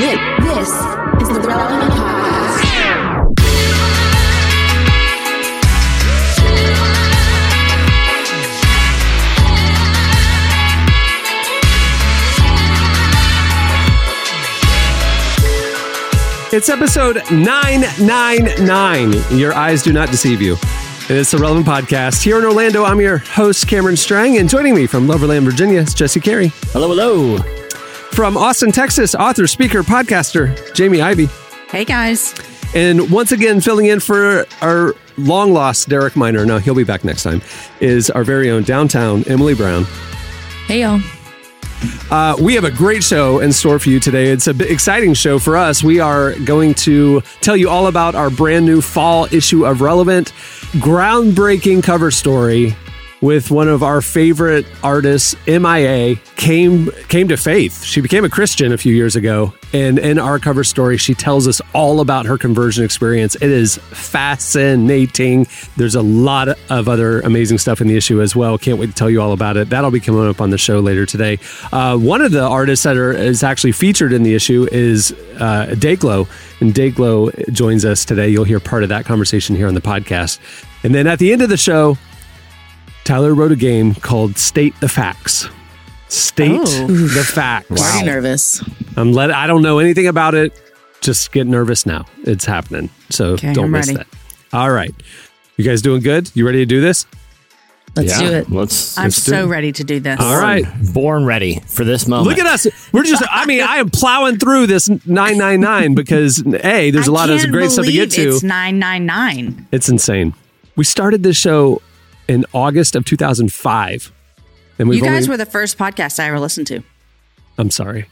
This is the Relevant Podcast. It's episode 999. Your eyes do not deceive you. And it's the Relevant Podcast. Here in Orlando, I'm your host, Cameron Strang, and joining me from Loverland, Virginia, is Jesse Carey. Hello, hello. From Austin, Texas, author, speaker, podcaster, Jamie Ivey. Hey guys. And once again, filling in for our long lost Derek Minor, no, he'll be back next time, is our very own downtown Emily Brown. Hey y'all. Uh, we have a great show in store for you today. It's an exciting show for us. We are going to tell you all about our brand new fall issue of Relevant, groundbreaking cover story with one of our favorite artists, MIA, came came to faith. She became a Christian a few years ago, and in our cover story, she tells us all about her conversion experience. It is fascinating. There's a lot of other amazing stuff in the issue as well. Can't wait to tell you all about it. That'll be coming up on the show later today. Uh, one of the artists that are is actually featured in the issue is uh, Dayglow, and Dayglow joins us today. You'll hear part of that conversation here on the podcast, and then at the end of the show. Tyler wrote a game called State the Facts. State Oh. the Facts. Already nervous. I'm let I don't know anything about it. Just get nervous now. It's happening. So Okay, don't I'm miss ready. that. All right. You guys doing good? You ready to do this? Let's do it. Let's. I'm let's so it. ready to do this. All right. Born ready for this moment. Look at us. We're just I mean, I am plowing through this 999 because A, there's a I lot of great stuff to get to. It's 999. It's insane. We started this show in August of 2005. And we've You guys only, were the first podcast I ever listened to. I'm sorry.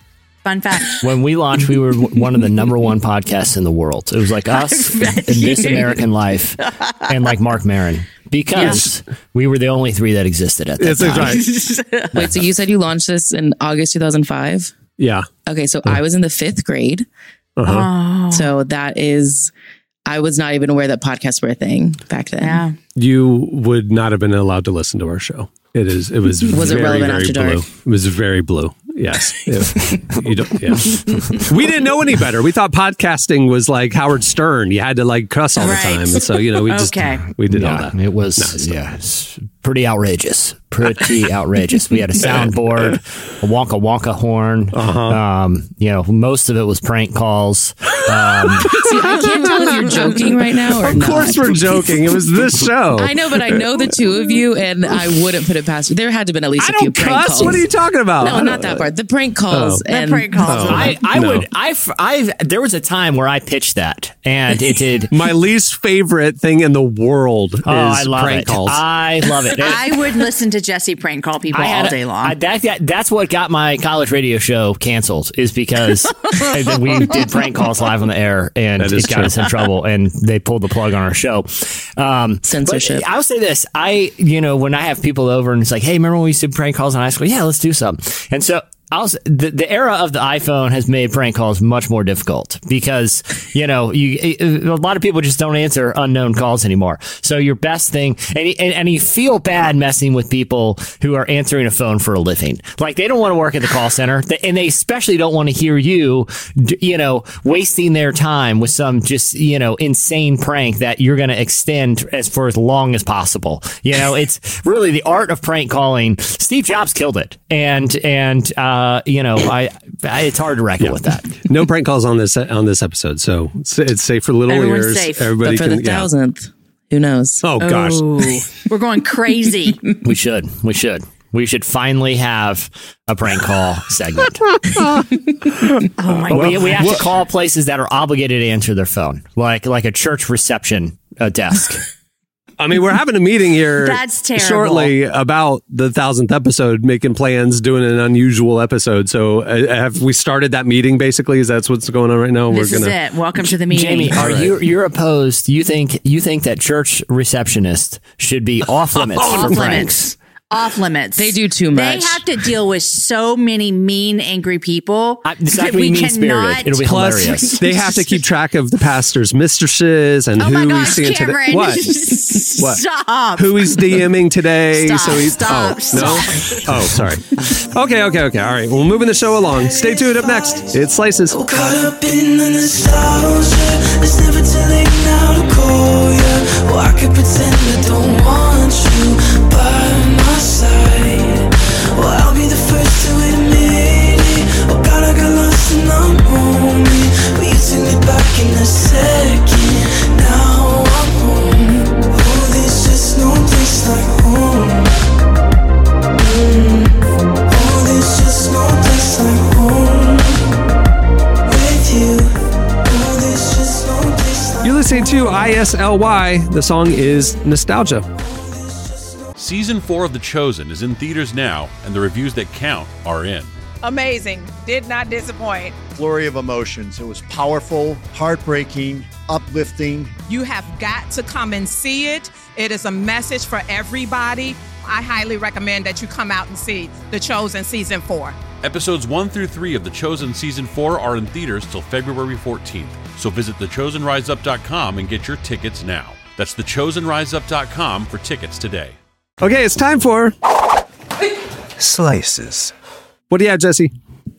Fun fact. When we launched, we were one of the number one podcasts in the world. It was like us in This. American Life and like Marc Maron because we were the only three that existed at that It's time. right. Wait, so you said you launched this in August 2005? Yeah. Okay, so I was in the fifth grade. Uh-huh. Oh, So that is, I was not even aware that podcasts were a thing back then. yeah. you would not have been allowed to listen to our show. It is. It was. Was it very, relevant very after blue. dark? It was very blue. Yes. It- you don't. Yeah. we didn't know any better. We thought podcasting was like Howard Stern. You had to like cuss all the Right. time, and so you know we just Okay. we did all Yeah, that. it was yeah, it's pretty outrageous. Pretty outrageous. We had a soundboard, a wonka wonka horn. Uh-huh. Um, you know, most of it was prank calls. Um, See, I can't tell if you're joking right now or Of not. course, we're joking. It was this show. I know, but I know the two of you, and I wouldn't put it past you. There had to have been at least I a few don't prank cuss. calls. What are you talking about? No, not that part. The prank calls. The and prank calls. Oh. I, I No. would, I, I, there was a time where I pitched that, and it did. My least favorite thing in the world Oh, I is love prank it. calls. I love it. I would listen to Jesse prank call people I all a- day long. I- that, that, that's what got my college radio show canceled is because we did prank calls live on the air and it got true. us in trouble and they pulled the plug on our show. Um, Censorship. I'll say this. I, you know, when I have people over and it's like, Hey, remember when we used to prank calls in high school? Yeah, let's do some. And so The, the era of the iPhone has made prank calls much more difficult because, you know, you, a lot of people just don't answer unknown calls anymore. So your best thing, and, and, and you feel bad messing with people who are answering a phone for a living. Like they don't want to work at the call center and they especially don't want to hear you, you know, wasting their time with some just, you know, insane prank that you're going to extend as for as long as possible. You know, it's really the art of prank calling. Steve Jobs killed it. And, and, uh, uh, you know, I, I it's hard to reckon with that. no prank calls on this on this episode, so it's, it's safe for little Everyone's ears. safe. Everybody but for can. the yeah. thousandth, who knows? Oh gosh. Oh, we're going crazy. We should. We should. We should finally have a prank call segment. Oh my But we, god. we have to call places that are obligated to answer their phone, like like a church reception uh, desk. I mean, we're having a meeting here That's terrible. shortly about the thousandth episode, making plans, doing an unusual episode. So, uh, have we started that meeting? Basically, is that's what's going on right now? This is it. Welcome to the meeting. Jamie, are right. you you're opposed? You think you think that church receptionists should be off limits Off for limits. pranks? Off limits. They do too much. They have to deal with so many mean, angry people. I- it's not that we mean-spirited. cannot- It'll be Plus, hilarious. they have to keep track of the pastor's mistresses and Oh who my he's gosh, seeing Cameron! today. What? What? Stop. Who he's DMing today? Stop, so he's stop, oh stop. no. Oh, sorry. Okay, okay, okay. All right. We're well, moving the show along. Stay tuned. Up next, it's slices. Caught ISLY. The song is Nostalgia. Season 4 of The Chosen is in theaters now, and the reviews that count are in. Amazing. Did not disappoint. Flurry of emotions. It was powerful, heartbreaking, uplifting. You have got to come and see it. It is a message for everybody. I highly recommend that you come out and see The Chosen Season 4. Episodes 1 through 3 of The Chosen Season 4 are in theaters till February 14th, so visit thechosenriseup.com and get your tickets now. That's thechosenriseup.com for tickets today. Okay, it's time for Slices. what do you have, Jesse?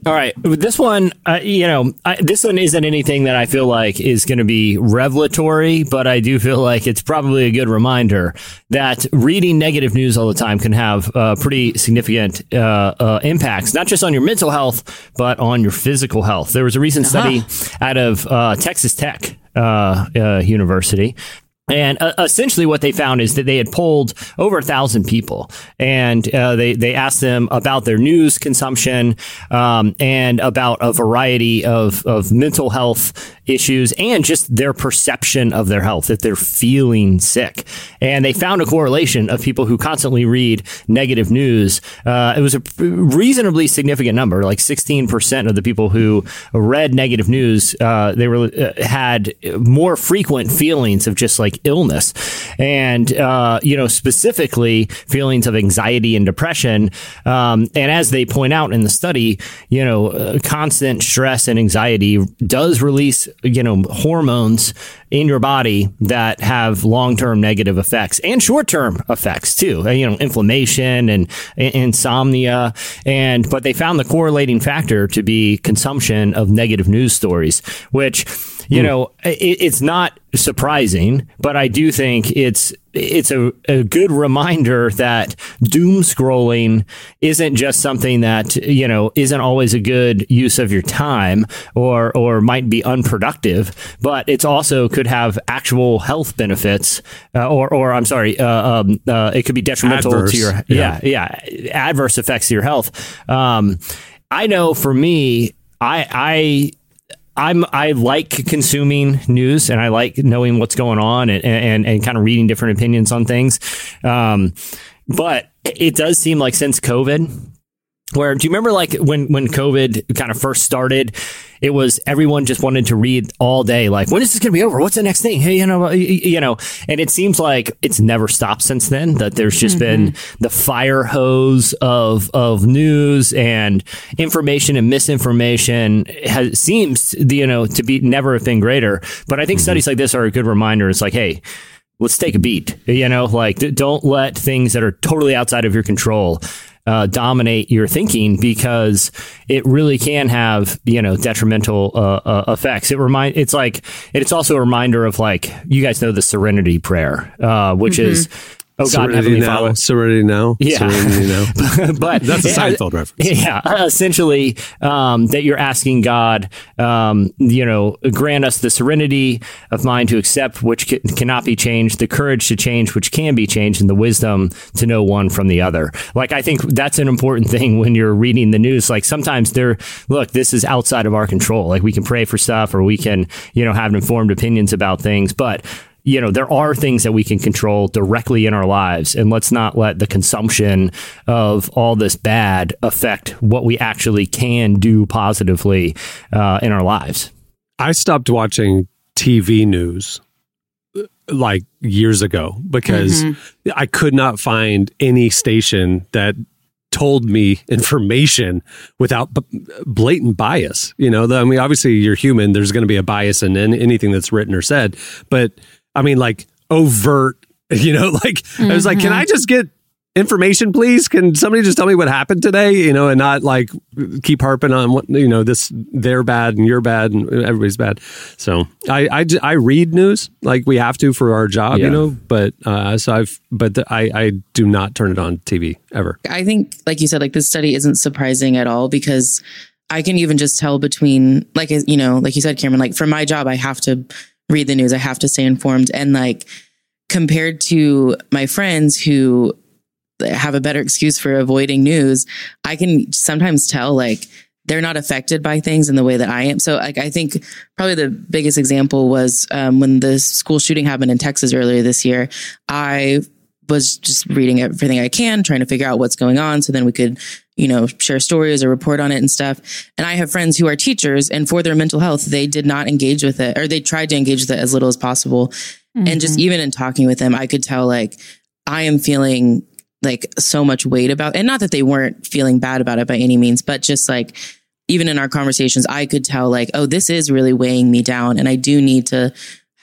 All right, this one, uh, you know, I, this one isn't anything that I feel like is going to be revelatory, but I do feel like it's probably a good reminder that reading negative news all the time can have uh, pretty significant uh, uh, impacts, not just on your mental health, but on your physical health. There was a recent study out of uh, Texas Tech uh, uh, University and uh, essentially, what they found is that they had polled over a thousand people, and uh, they they asked them about their news consumption um, and about a variety of of mental health issues and just their perception of their health if they're feeling sick. And they found a correlation of people who constantly read negative news. Uh, it was a reasonably significant number, like sixteen percent of the people who read negative news. Uh, they were uh, had more frequent feelings of just like illness. And uh, you know specifically feelings of anxiety and depression. Um, and as they point out in the study you know uh, constant stress and anxiety does release you know hormones in your body that have long-term negative effects and short-term effects too. Uh, you know inflammation and insomnia. And but they found the correlating factor to be consumption of negative news stories which you know it, it's not surprising but i do think it's it's a, a good reminder that doom scrolling isn't just something that you know isn't always a good use of your time or or might be unproductive but it's also could have actual health benefits uh, or or I'm sorry uh, um, uh, it could be detrimental Adverse, to your yeah. yeah yeah adverse effects to your health um, I know for me I I I'm I like consuming news and I like knowing what's going on and and, and kind of reading different opinions on things. Um, but it does seem like since COVID, where do you remember like when when COVID kind of first started? It was everyone just wanted to read all day. Like, when is this going to be over? What's the next thing? Hey, you know, you, know. And it seems like it's never stopped since then. That there's just mm-hmm. been the fire hose of of news and information and misinformation has seems you know to be never have been greater. But I think mm-hmm. studies like this are a good reminder. It's like, hey, let's take a beat. You know, like don't let things that are totally outside of your control uh, dominate your thinking because it really can have you know detrimental uh, uh, effects. It remind it's like it's also a reminder of like you guys know the Serenity Prayer, uh, which is. Oh God, Serenity Heavenly now. Father. Serenity now. Yeah. Serenity now. but That's a Seinfeld reference. Yeah, essentially, um, that you're asking God, um, you know, grant us the serenity of mind to accept which ca- cannot be changed, the courage to change which can be changed, and the wisdom to know one from the other. Like, I think that's an important thing when you're reading the news. Like, sometimes they're, look, this is outside of our control. Like, we can pray for stuff or we can, you know, have informed opinions about things, but you know, there are things that we can control directly in our lives, and let's not let the consumption of all this bad affect what we actually can do positively uh, in our lives. I stopped watching TV news like years ago because I could not find any station that told me information without b- blatant bias. You know, I mean, obviously you're human. There's going to be a bias in an- anything that's written or said, but I mean, like overt. You know, like I was like, can I just get information, please? Can somebody just tell me what happened today? You know, and not like keep harping on what you know. This they're bad and you're bad and everybody's bad. So I I read news like we have to for our job, Yeah. you know. But uh, so I've but the, I I do not turn it on TV ever. I think, like you said, like this study isn't surprising at all because I can even just tell between, like, you know, like you said, Cameron, like for my job, I have to read the news, I have to stay informed. And like compared to my friends who have a better excuse for avoiding news, I can sometimes tell like they're not affected by things in the way that I am. So like I think probably the biggest example was um, when the school shooting happened in Texas earlier this year. I was just reading everything I can, trying to figure out what's going on, so then we could, you know, share stories or report on it and stuff. And I have friends who are teachers, and for their mental health, they did not engage with it, or they tried to engage with it as little as possible. And just mm-hmm. even in talking with them, I could tell like I am feeling like so much weight about, and not that they weren't feeling bad about it by any means, but just like even in our conversations, I could tell like, oh, this is really weighing me down, and I do need to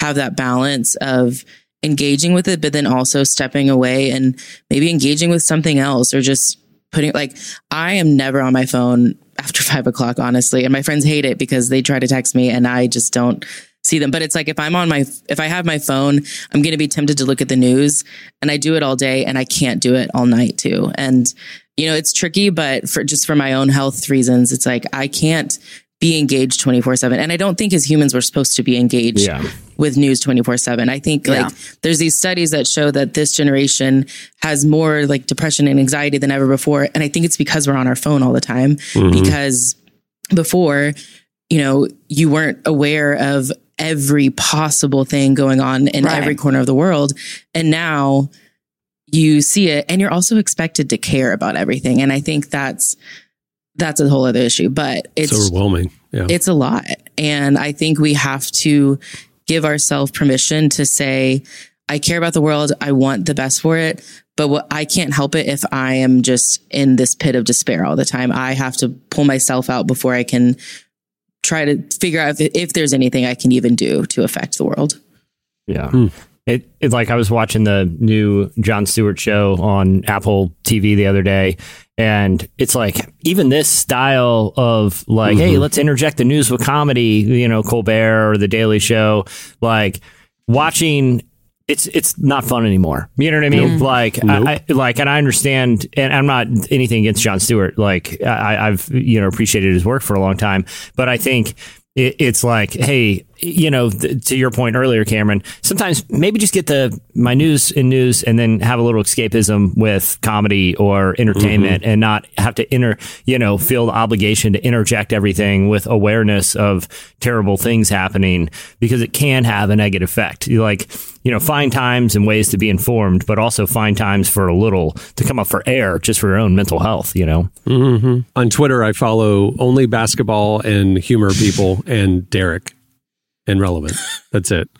have that balance of engaging with it, but then also stepping away and maybe engaging with something else or just putting like I am never on my phone after five o'clock, honestly. And my friends hate it because they try to text me and I just don't see them. But it's like if I'm on my if I have my phone, I'm gonna be tempted to look at the news and I do it all day and I can't do it all night too. And you know, it's tricky, but for just for my own health reasons, it's like I can't be engaged 24 7. And I don't think as humans we're supposed to be engaged Yeah. with news 24 7. I think Yeah. like there's these studies that show that this generation has more like depression and anxiety than ever before. And I think it's because we're on our phone all the time. Mm-hmm. Because before, you know, you weren't aware of every possible thing going on in Right. every corner of the world. And now you see it and you're also expected to care about everything. And I think that's that's a whole other issue. But it's It's overwhelming. Yeah. it's a lot. And I think we have to give ourselves permission to say, I care about the world. I want the best for it. But what I can't help it if I am just in this pit of despair all the time. I have to pull myself out before I can try to figure out if, if there's anything I can even do to affect the world. Yeah. Hmm. It, it like I was watching the new Jon Stewart show on Apple TV the other day, and it's like even this style of like, hey, mm-hmm. let's interject the news with comedy, you know, Colbert or The Daily Show, like watching. It's it's not fun anymore. You know what I mean? Like I, I like, and I understand, and I'm not anything against Jon Stewart. Like I, I've you know appreciated his work for a long time, but I think it, it's like, hey, you know, th- to your point earlier, Cameron, sometimes maybe just get the my news in news and then have a little escapism with comedy or entertainment mm-hmm. and not have to inter, you know, feel the obligation to interject everything with awareness of terrible things happening because it can have a negative effect. You like, you know, find times and ways to be informed, but also find times for a little to come up for air just for your own mental health, you know? Mm-hmm. On Twitter, I follow only basketball and humor people and Derek and relevant. That's it.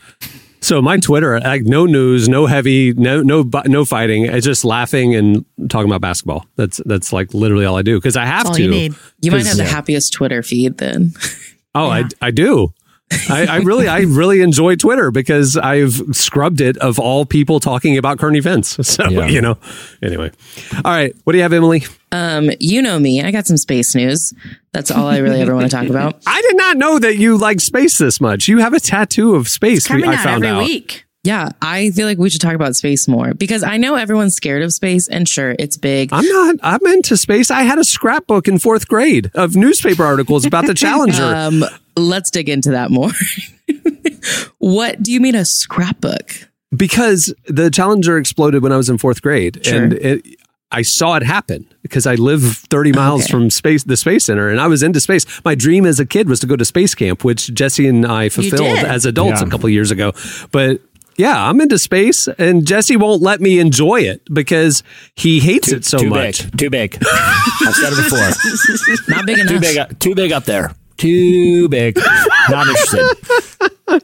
So my Twitter, like no news, no heavy, no no no fighting. It's just laughing and talking about basketball. That's that's like literally all I do because I have all to. you need. You might 'Cause- have the happiest Twitter feed then. Oh, I I do. I, I really I really enjoy Twitter because I've scrubbed it of all people talking about current events. So Yeah. you know. Anyway, all right. What do you have, Emily? Um, you know me. I got some space news. That's all I really ever want to talk about. I did not know that you like space this much. You have a tattoo of space. Coming I out found every out. week. Yeah, I feel like we should talk about space more because I know everyone's scared of space, and sure, it's big. I'm not. I'm into space. I had a scrapbook in fourth grade of newspaper articles about the Challenger. Um, let's dig into that more. what do you mean a scrapbook? because the Challenger exploded when I was in fourth grade, Sure. and it, I saw it happen because I live 30 miles Okay. from space, the space center, and I was into space. My dream as a kid was to go to space camp, which Jesse and I fulfilled as adults Yeah. a couple years ago. But yeah, I'm into space, and Jesse won't let me enjoy it because he hates it so too much. big. Too big. I've said it before. Not big enough. too big. Up, too big up there. Too big. Not interested.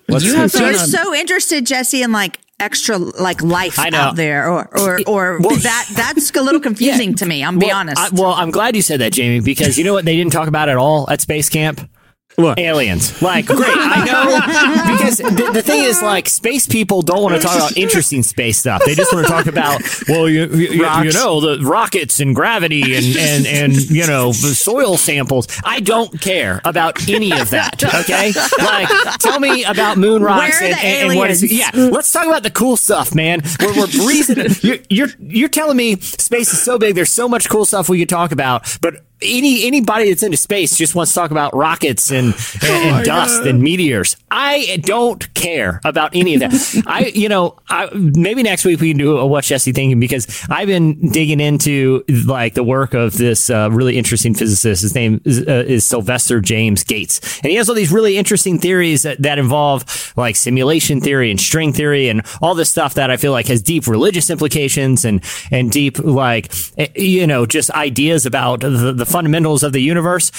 What's you have You're so interested, Jesse, in like extra like life out there, or or or Well- that that's a little confusing to me. I'm be honest. I, well, I'm glad you said that, Jamie, because you know what they didn't talk about at all at space camp? What? Aliens. Like, great. I know. Because the, the thing is, like, space people don't want to talk about interesting space stuff. They just want to talk about, well, you, you, you- you know, the rockets and gravity and, and, and, you know, the soil samples. I don't care about any of that. Okay. Like, tell me about moon rocks Where are and, the and, and what is, aliens? yeah. Let's talk about the cool stuff, man. We're, we're breezing. You're, you're, you're telling me space is so big. There's so much cool stuff we could talk about, but any anybody that's into space just wants to talk about rockets and and, and dust and meteors. I don't care about any of that. I you know I, maybe next week we can do a what's Jesse thinking because I've been digging into like the work of this uh, really interesting physicist. His name is, uh, is Sylvester James Gates, and he has all these really interesting theories that, that involve like simulation theory and string theory and all this stuff that I feel like has deep religious implications and and deep like eh, you know just ideas about the, the fundamentals of the universe.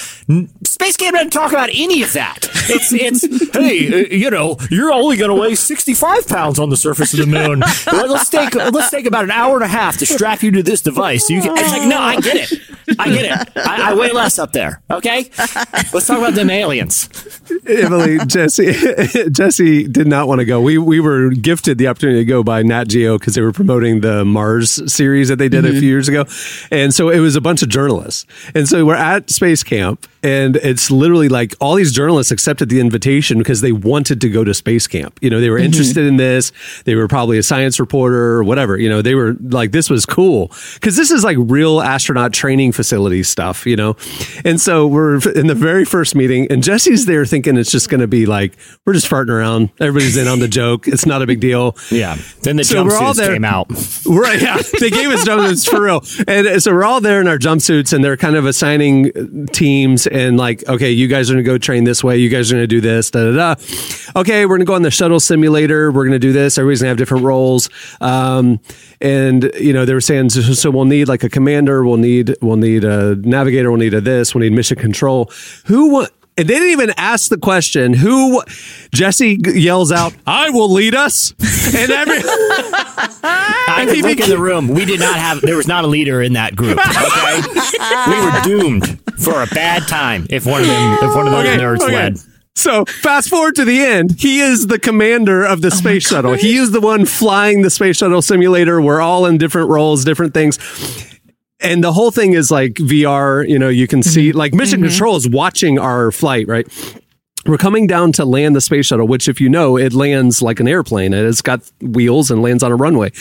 Space Camp doesn't talk about any of that. It's it's hey uh, you know you're only going to weigh 65 pounds on the surface of the moon. Let- Let's take let's take about an hour and a half to strap you to this device. So you can, it's like no, I get it. I get it. I, I weigh less up there. Okay, let's talk about them aliens. Emily, Jesse, Jesse did not want to go. We we were gifted the opportunity to go by Nat Geo because they were promoting the Mars series that they did a few years ago, and so it was a bunch of journalists. And so we're at space camp, and it's literally like all these journalists accepted the invitation because they wanted to go to space camp. You know, they were mm-hmm. interested in this. They were probably a science reporter or whatever. You know, they were like, this was cool because this is like real astronaut training facility stuff. You know, and so we're in the very first meeting, and Jesse's there thinking it's just going to be like we're just farting around. Everybody's in on the joke. It's not a big deal. Yeah. Then the So jumpsuits came out. Right. Yeah. They gave us jumpsuits for real. And so we're all there in our jumpsuits and they're kind of assigning teams and like, okay, you guys are going to go train this way. You guys are going to do this, da, da, da. Okay. We're going to go on the shuttle simulator. We're going to do this. Everybody's going to have different roles. Um, and you know, they were saying, so, we'll need like a commander. We'll need, we'll need a navigator. We'll need a this. We'll need mission control. Who wa- and they didn't even ask the question. Who? Jesse yells out, "I will lead us," and every I could look in the room. We did not have. There was not a leader in that group. Okay, we were doomed for a bad time if one of them, if one of those Okay, nerds okay. led. So fast forward to the end. He is the commander of the oh space shuttle. He is the one flying the space shuttle simulator. We're all in different roles, different things. And the whole thing is like VR, you know, you can see mm-hmm. like mission mm-hmm. control is watching our flight, right? We're coming down to land the space shuttle, which, if you know, it lands like an airplane and it's got wheels and lands on a runway.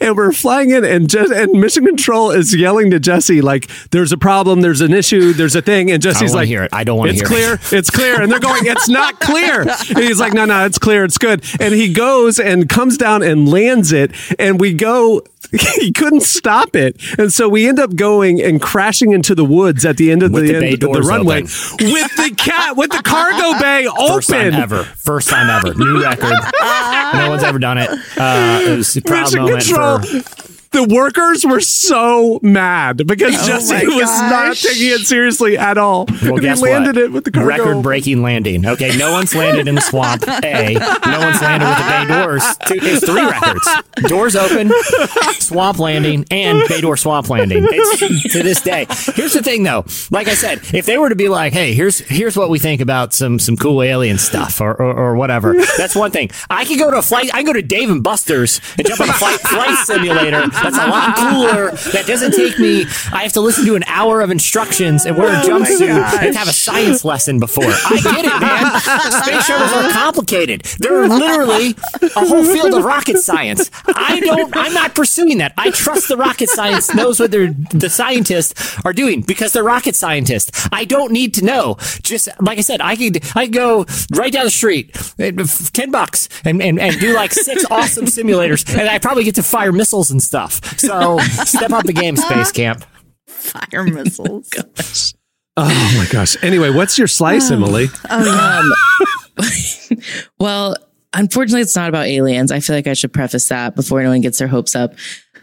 And we're flying in, and just and mission control is yelling to Jesse like, "There's a problem, there's an issue, there's a thing." And Jesse's wanna like, hear it. I don't wanna It's hear it." clear, it's clear. And they're going, "It's not clear." And he's like, "No, no, it's clear, it's good." And he goes and comes down and lands it, and we go. He couldn't stop it, and so we end up going and crashing into the woods at the end of With the, the end of the runway open. with the cat with the cargo bay open. First time ever. First time ever. New record. no one's ever done it. Uh, it was a proud Mission moment control. for. The workers were so mad because oh Jesse my was not taking it seriously at all. Well, and he guess landed what? it with the cargo. record breaking landing. Okay, no one's landed in the swamp. A. No one's landed with the bay doors. Two, it's three records. Doors open, swamp landing, and bay door swamp landing. It's to this day. Here's the thing, though. Like I said, if they were to be like, "Hey, here's here's what we think about some some cool alien stuff," or or, or whatever, that's one thing. I could go to a flight. I can go to Dave and Buster's and jump on a flight flight simulator. That's a lot cooler. That doesn't take me. I have to listen to an hour of instructions and wear a jumpsuit and have a science lesson before. I get it, man. Space shuttles are complicated. They're literally a whole field of rocket science. I don't. I'm not pursuing that. I trust the rocket science knows what they're, the scientists are doing because they're rocket scientists. I don't need to know. Just like I said, I could I could go right down the street, eh, ten bucks, and, and and do like six awesome simulators, and I probably get to fire missiles and stuff. So step up the game, space camp. Fire missiles. gosh. Oh my gosh. Anyway, what's your slice, Emily? Um, well, unfortunately, it's not about aliens. I feel like I should preface that before anyone gets their hopes up.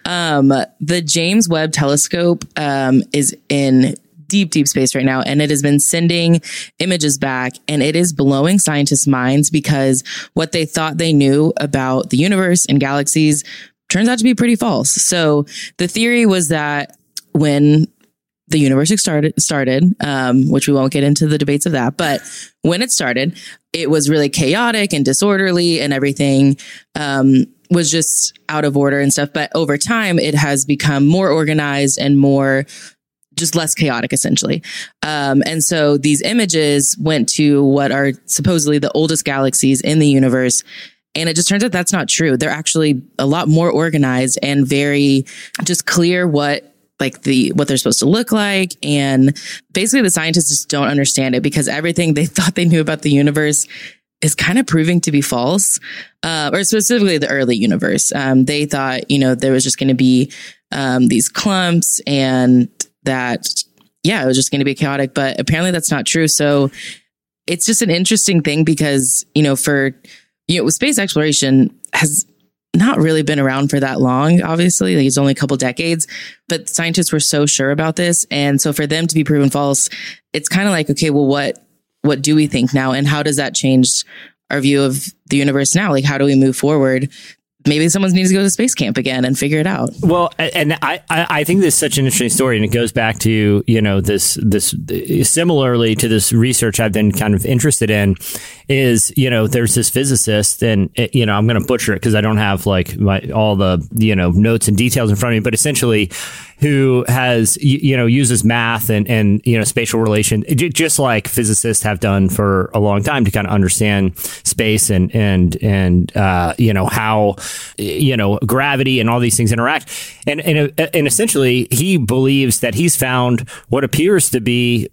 Um, the James Webb Telescope um, is in deep, deep space right now. And it has been sending images back and it is blowing scientists' minds because what they thought they knew about the universe and galaxies turns out to be pretty false. So the theory was that when the universe started started, um, which we won't get into the debates of that, but when it started, it was really chaotic and disorderly and everything. Um, was just out of order and stuff. But over time, it has become more organized and more just less chaotic, essentially. Um, and so these images went to what are supposedly the oldest galaxies in the universe. And it just turns out that's not true. They're actually a lot more organized and very just clear what like the what they're supposed to look like and basically the scientists just don't understand it because everything they thought they knew about the universe is kind of proving to be false, uh, or specifically the early universe. Um, they thought, you know, there was just going to be um, these clumps and that, yeah, it was just going to be chaotic, but apparently that's not true. So it's just an interesting thing because, you know, for, you know, space exploration has not really been around for that long, obviously. Like it's only a couple decades, but scientists were so sure about this. And so for them to be proven false, it's kind of like, okay, well, what, what do we think now? And how does that change our view of the universe now? Like, how do we move forward? Maybe someone needs to go to space camp again and figure it out. Well, and I, I think this is such an interesting story, and it goes back to you know this this similarly to this research I've been kind of interested in is you know there's this physicist, and it, you know I'm going to butcher it because I don't have like my all the you know notes and details in front of me, but essentially who has you, you know uses math and and you know spatial relation eh, just like physicists have done for a long time to kind of understand space and and and uh, you know how eh, you know gravity and all these things interact. And and and essentially he believes that he's found what appears to be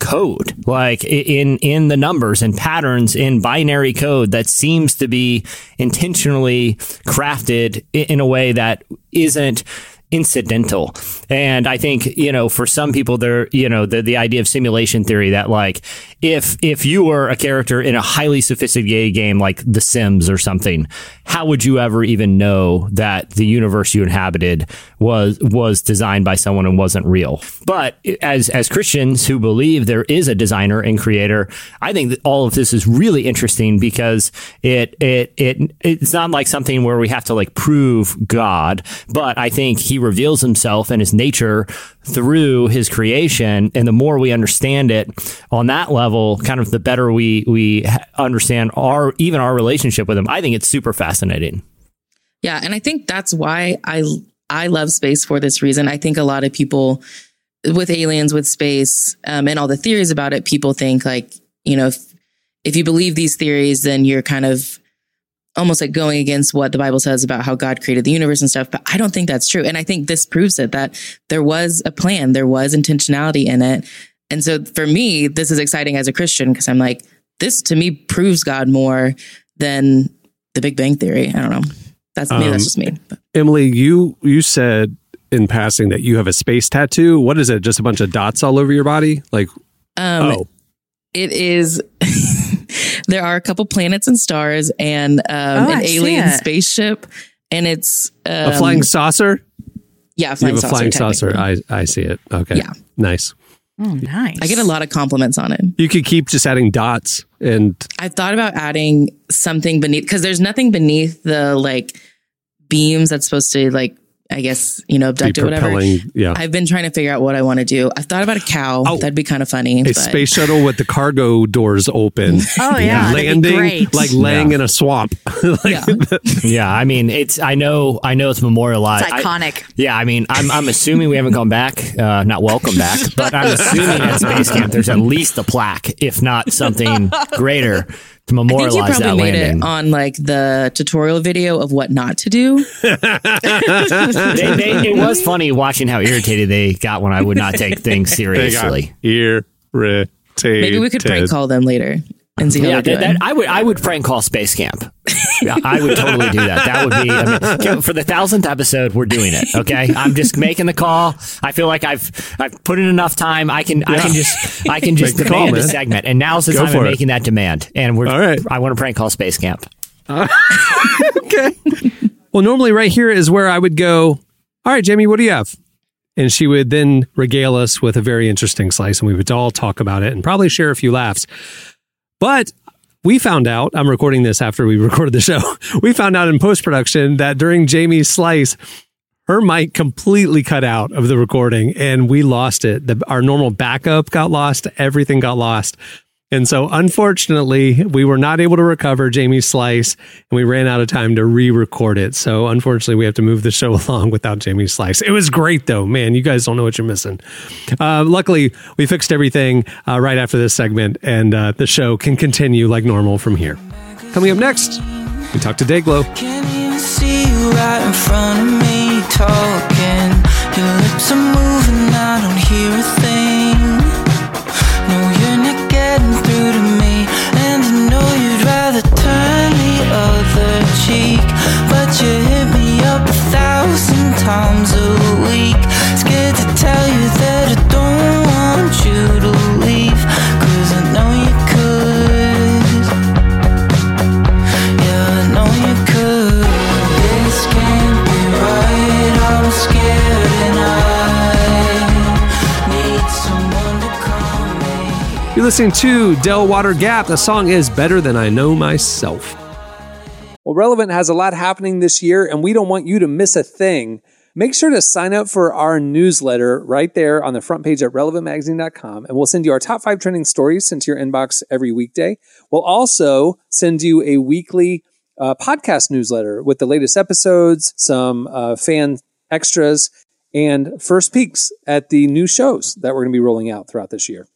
code like in in the numbers and patterns in binary code that seems to be intentionally crafted in a way that isn't incidental. And I think, you know, for some people there, you know, the the idea of simulation theory that like if if you were a character in a highly sophisticated game like The Sims or something, how would you ever even know that the universe you inhabited was was designed by someone and wasn't real? But as as Christians who believe there is a designer and creator, I think that all of this is really interesting because it it it it's not like something where we have to like prove God, but I think he reveals himself and his nature through his creation. And the more we understand it on that level kind of the better we we understand our even our relationship with him. I think it's super fascinating. Yeah. And i think that's why i i love space for this reason. I think a lot of people with aliens with space um, and all the theories about it people think like you know if, if you believe these theories then you're kind of almost like going against what the Bible says about how God created the universe and stuff. But I don't think that's true. And I think this proves it that there was a plan, there was intentionality in it. And so for me, this is exciting as a Christian because I'm like, this to me proves God more than the Big Bang Theory. I don't know. That's Um, that's just me. But Emily, you you said in passing that you have a space tattoo. What is it? Just a bunch of dots all over your body? Like, um, oh, it is. there are a couple planets and stars and um, Oh, an I alien spaceship, and it's um, a flying saucer? Yeah, a You flying have a saucer. flying saucer. technically. I I see it. Okay. Yeah. Nice. Oh, nice. I get a lot of compliments on it. You could keep just adding dots and I've thought about adding something beneath because there's nothing beneath the like beams that's supposed to like I guess you know be abduct it whatever. Yeah. I've been trying to figure out what I want to do. I've thought about a cow. Oh. That'd be kind of funny. a but- space shuttle with the cargo doors open. Oh yeah, landing like laying in a swamp. Like, Yeah. yeah i mean it's i know i know it's memorialized it's I- iconic. Yeah, I mean, I'm, I'm assuming we haven't gone back, uh, not welcome back, but I'm assuming at Space Camp there's at least a plaque, if not something greater, to I think you probably that made landing. it on like the tutorial video of what not to do. They- they- it was funny watching how irritated they got when I would not take things they got seriously. irritated. Maybe we could prank call them later and see how Yeah, they're that, doing. that, I would I would prank call Space Camp. Yeah, I would totally do that. That would be I mean, for the thousandth episode. We're doing it. Okay, I'm just making the call. I feel like I've I've put in enough time. I can I can just I can just Make the call, demand a segment, and now's the Go time for I'm making that demand. And we're All right. I want to prank call Space Camp. okay. well, normally right here is where I would go. All right, Jamie, what do you have? And she would then regale us with a very interesting slice, and we would all talk about it and probably share a few laughs. But we found out, I'm recording this after we recorded the show. We found out in post production that during Jamie's slice, her mic completely cut out of the recording and we lost it. The, our normal backup got lost, everything got lost. And so, unfortunately, we were not able to recover Jamie's slice and we ran out of time to re record it. So, unfortunately, we have to move the show along without Jamie's slice. It was great, though. Man, you guys don't know what you're missing. Uh, luckily, we fixed everything uh, right after this segment and uh, the show can continue like normal from here. Coming up next, we talk to Dayglow. Can't cheek, but you hit me up a thousand times a week. Scared to tell you that I don't want you to leave, 'cause I know you could. Yeah, I know you could. This can't be right. I'm scared and I need someone to calm me. You're listening to Del Water Gap. The song is Better Than I Know Myself. Well, Relevant has a lot happening this year, and we don't want you to miss a thing. Make sure to sign up for our newsletter right there on the front page at relevantmagazine.com, and we'll send you our top five trending stories sent to your inbox every weekday. We'll also send you a weekly uh, podcast newsletter with the latest episodes, some uh, fan extras, and first peeks at the new shows that we're going to be rolling out throughout this year.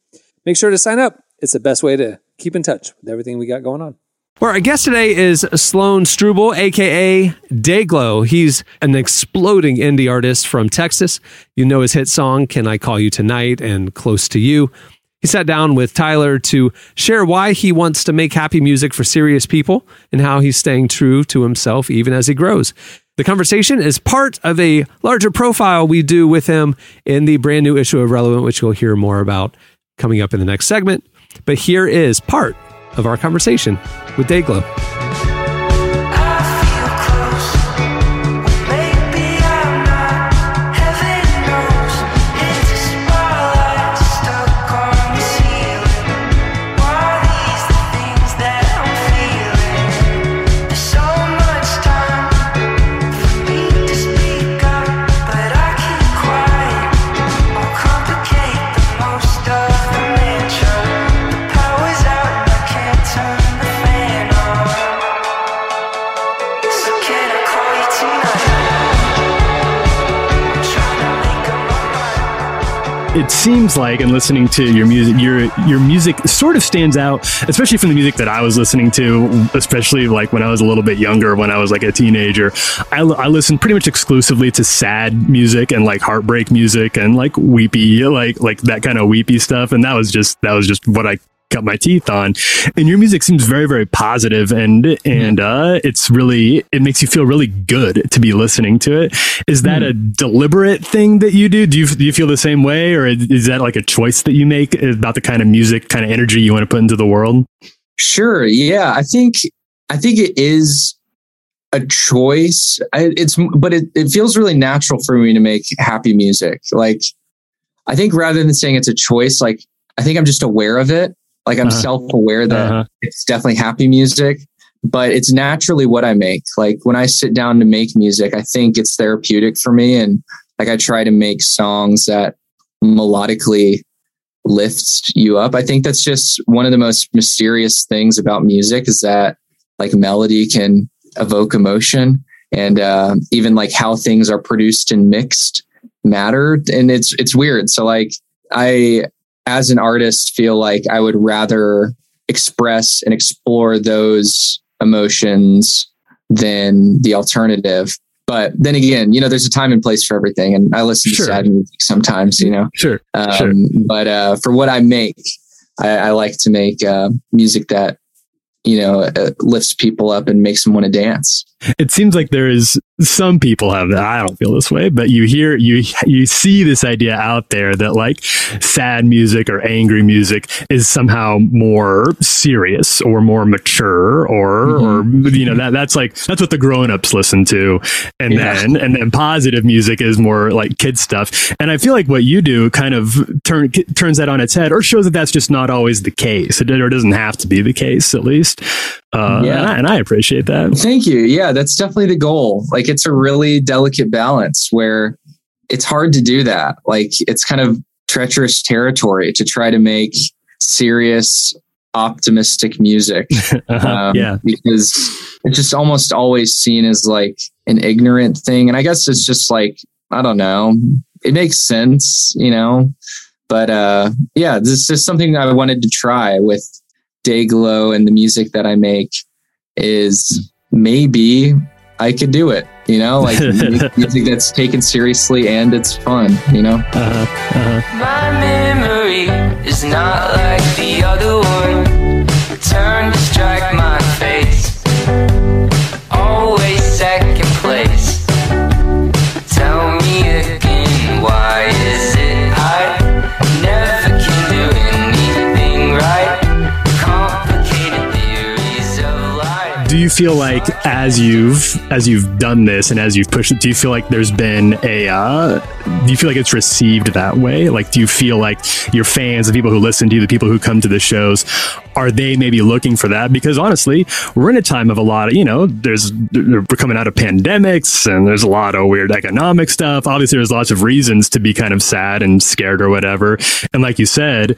Make sure to sign up. It's the best way to keep in touch with everything we got going on. Well, our guest today is Sloan Struble, aka Dayglow. He's an exploding indie artist from Texas. You know his hit song, Can I Call You Tonight and Close to You. He sat down with Tyler to share why he wants to make happy music for serious people and how he's staying true to himself even as he grows. The conversation is part of a larger profile we do with him in the brand new issue of Relevant, which you'll hear more about coming up in the next segment. But here is part of our conversation with Dayglow. It seems like and listening to your music your your music sort of stands out especially from the music that i was listening to especially like when i was a little bit younger when i was like a teenager. I, I listened pretty much exclusively to sad music and like heartbreak music and like weepy like like that kind of weepy stuff. And that was just that was just what i cut my teeth on and your music seems very very positive and and uh it's really it makes you feel really good to be listening to it is that a deliberate thing that you do do you do you feel the same way or is that like a choice that you make about the kind of music kind of energy you want to put into the world Sure. Yeah. I think, I think it is a choice. I, it's, but it, it feels really natural for me to make happy music. Like, I think rather than saying it's a choice, like, I think I'm just aware of it. Like, I'm Uh-huh. self aware that Uh-huh. it's definitely happy music, but it's naturally what I make. Like, when I sit down to make music, I think it's therapeutic for me. And like, I try to make songs that melodically lifts you up. I think that's just one of the most mysterious things about music is that like melody can evoke emotion and uh, even like how things are produced and mixed matter. And it's, it's weird. So like I, as an artist feel like I would rather express and explore those emotions than the alternative. But then again, you know, there's a time and place for everything. And I listen Sure. to sad music sometimes, you know. sure Um, Sure. But uh, for what I make, I, I like to make uh, music that you know uh, lifts people up and makes them want to dance. it seems like there is some people have that. I don't feel this way, but you hear you you see this idea out there that like sad music or angry music is somehow more serious or more mature or mm-hmm. or you know that that's like that's what the grown-ups listen to. And yeah. then and then positive music is more like kid stuff. And I feel like what you do kind of turn turns that on its head or shows that that's just not always the case. It, or doesn't have to be the case at least. Uh, yeah. And I, and I appreciate that. Thank you. Yeah, that's definitely the goal. Like it's a really delicate balance where it's hard to do that. Like it's kind of treacherous territory to try to make serious, optimistic music. uh-huh. um, yeah. Because it's just almost always seen as like an ignorant thing. And I guess it's just like, I don't know, it makes sense, you know? But uh, yeah, this is something I wanted to try with Dayglow and the music that I make is maybe I could do it. You know, like music that's taken seriously and it's fun. You know. Uh-huh, uh-huh. My memory is not like the other one. You feel like as you've as you've done this and as you've pushed it, do you feel like there's been a uh, do you feel like it's received that way? Like, do you feel like your fans, the people who listen to you, the people who come to the shows, are they maybe looking for that? Because honestly, we're in a time of a lot of you know, there's we're coming out of pandemics and there's a lot of weird economic stuff. Obviously, there's lots of reasons to be kind of sad and scared or whatever. And like you said,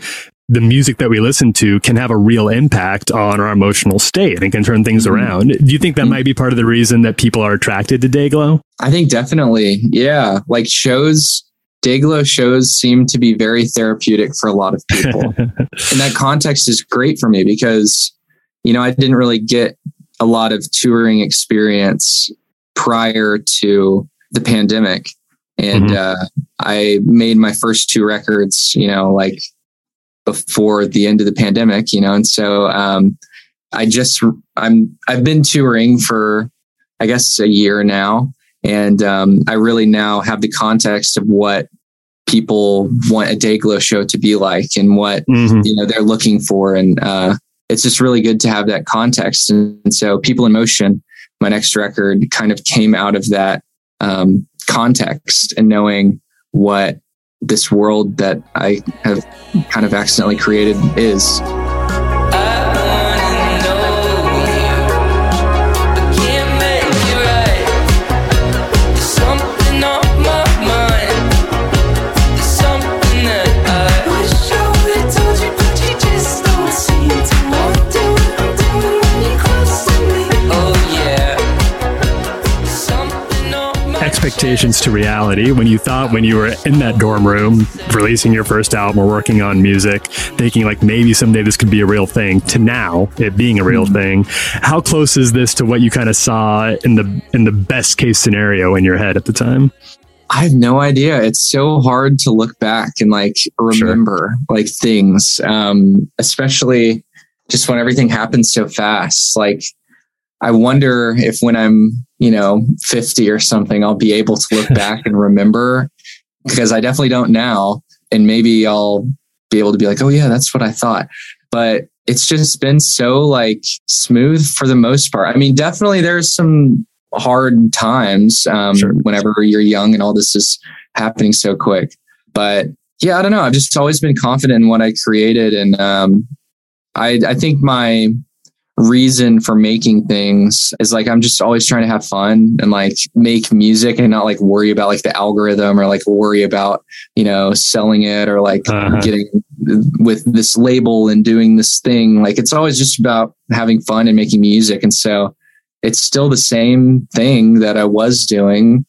the music that we listen to can have a real impact on our emotional state and can turn things mm-hmm. around. Do you think that mm-hmm. might be part of the reason that people are attracted to Dayglow? I think definitely. Yeah. Like shows, Dayglow shows seem to be very therapeutic for a lot of people. and that context is great for me because, you know, I didn't really get a lot of touring experience prior to the pandemic. And mm-hmm. uh, I made my first two records, you know, like before the end of the pandemic, you know, and so um, I just I'm I've been touring for I guess a year now, and um, I really now have the context of what people want a Dayglow show to be like and what mm-hmm. you know they're looking for, and uh, it's just really good to have that context. And, and, so, People in Motion, my next record, kind of came out of that um, context and knowing what this world that I have kind of accidentally created is. Expectations to reality when you thought when you were in that dorm room releasing your first album or working on music thinking like maybe someday this could be a real thing to now it being a real mm-hmm. thing how close is this to what you kind of saw in the in the best case scenario in your head at the time I have no idea. It's so hard to look back and like remember sure. like things, um, especially just when everything happens so fast. Like I wonder if when I'm, you know, 50 or something, I'll be able to look back and remember because I definitely don't now. And maybe I'll be able to be like, oh, yeah, that's what I thought. But it's just been so like smooth for the most part. I mean, definitely there's some hard times um, sure. whenever you're young and all this is happening so quick. But yeah, I don't know. I've just always been confident in what I created. And um, I, I think my reason for making things is like I'm just always trying to have fun and like make music and not like worry about like the algorithm or like worry about, you know, selling it or like uh-huh. getting with this label and doing this thing. Like it's always just about having fun and making music. And so it's still the same thing that I was doing.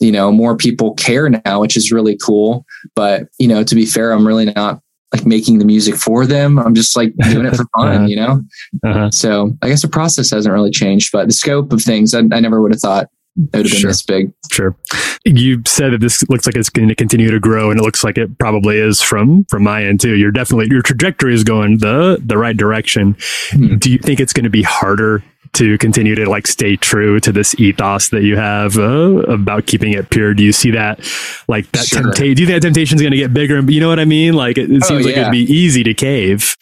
You know, more people care now, which is really cool. But, you know, to be fair, I'm really not like making the music for them. I'm just like doing it for fun, uh-huh. you know? Uh-huh. So I guess the process hasn't really changed, but the scope of things, I, I never would have thought it would have been this big. Sure. You said that this looks like it's going to continue to grow, and it looks like it probably is from from my end too. You're definitely your trajectory is going the the right direction. Hmm. Do you think it's going to be harder to continue to like stay true to this ethos that you have uh, about keeping it pure? Do you see that like that Sure. temptation? Do you think that temptation is going to get bigger? And you know what I mean? Like it, it Oh, seems like it'd be easy to cave.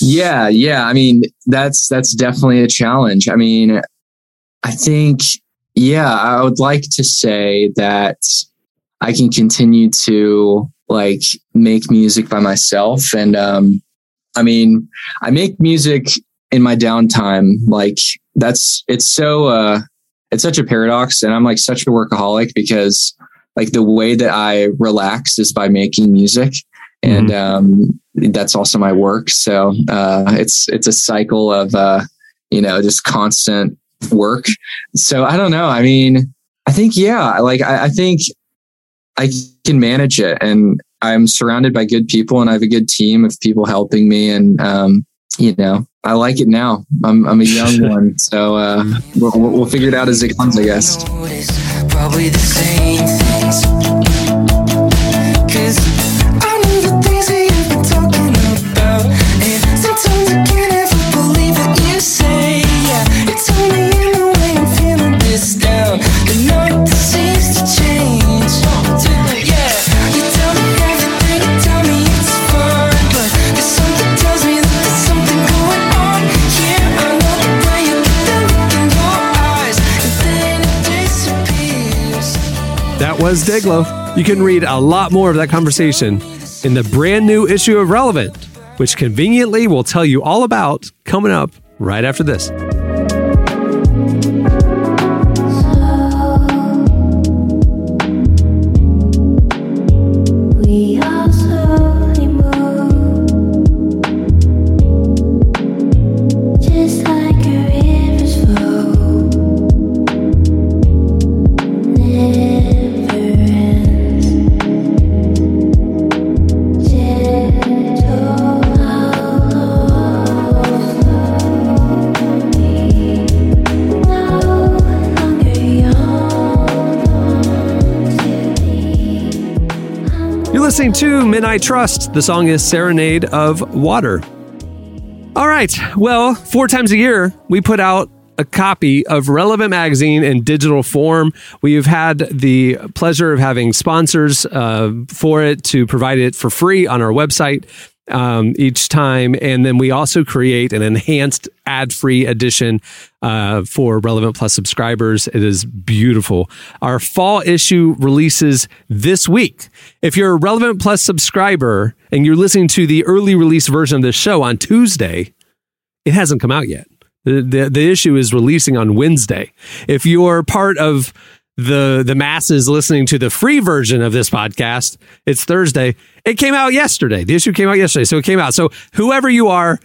Yeah, yeah. I mean, that's that's definitely a challenge. I mean, I think, yeah, I would like to say that I can continue to like make music by myself. And um, I mean, I make music in my downtime. Like that's it's so uh it's such a paradox. And I'm like such a workaholic because like the way that I relax is by making music. And um that's also my work. So uh it's it's a cycle of uh, you know, just constant work. So I don't know. I mean, I think yeah, like I, I think I can manage it and I'm surrounded by good people and I have a good team of people helping me and um, you know, I like it now. I'm I'm a young one, so uh, we'll, we'll we'll figure it out as it comes, I guess. Was Dayglow. You can read a lot more of that conversation in the brand new issue of Relevant, which conveniently will tell you all about coming up right after this. Listening to Midnight Trust. The song is Serenade of Water. All right. Well, four times a year, we put out a copy of Relevant Magazine in digital form. We've had the pleasure of having sponsors uh, for it to provide it for free on our website um, each time. And then we also create an enhanced ad free edition uh, for Relevant Plus subscribers. It is beautiful. Our fall issue releases this week. If you're a Relevant Plus subscriber and you're listening to the early release version of this show on Tuesday, it hasn't come out yet. The, the, the issue is releasing on Wednesday. If you're part of the the masses listening to the free version of this podcast, it's Thursday. It came out yesterday. The issue came out yesterday, so it came out. So whoever you are,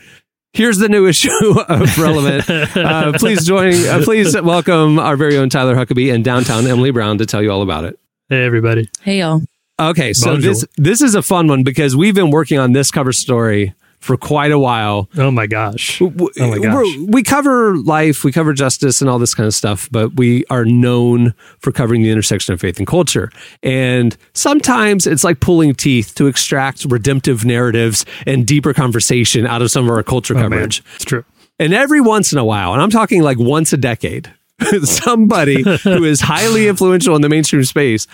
here's the new issue of Relevant. Uh, please join. Uh, please welcome our very own Tyler Huckabee and downtown Emily Brown to tell you all about it. Hey, everybody. Hey, y'all. Okay, so Bonjour. this this is a fun one because we've been working on this cover story for quite a while. Oh my gosh. Oh my gosh. We're- cover life, we cover justice, and all this kind of stuff, but we are known for covering the intersection of faith and culture. And sometimes it's like pulling teeth to extract redemptive narratives and deeper conversation out of some of our culture Oh, man. coverage. It's true. And every once in a while, and I'm talking like once a decade, somebody who is highly influential in the mainstream space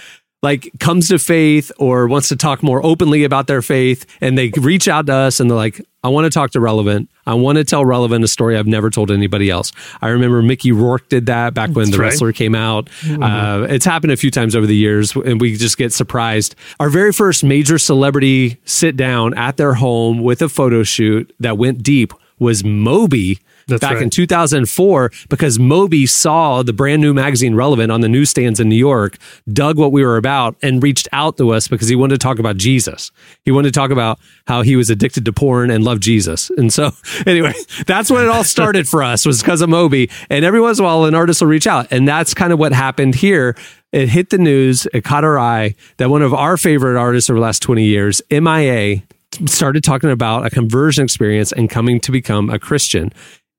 like comes to faith or wants to talk more openly about their faith and they reach out to us and they're like i want to talk to relevant. I want to tell relevant a story i've never told anybody else. I remember mickey rourke did that back when That's the right. wrestler came out. Uh, it's happened a few times over the years and we just get surprised. Our very first major celebrity sit down at their home with a photo shoot that went deep was moby That's back right. in 2004 because Moby saw the brand new magazine Relevant on the newsstands in New York, dug what we were about, and reached out to us because he wanted to talk about Jesus. He wanted to talk about how he was addicted to porn and loved Jesus. And so, anyway, that's when it all started for us was because of Moby. And every once in a while, an artist will reach out. And that's kind of what happened here. It hit the news, it caught our eye that one of our favorite artists over the last 20 years, MIA, started talking about a conversion experience and coming to become a Christian.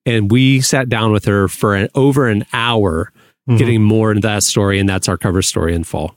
And we sat down with her for an, over an hour, Mm-hmm. getting more into that story. And that's our cover story in fall.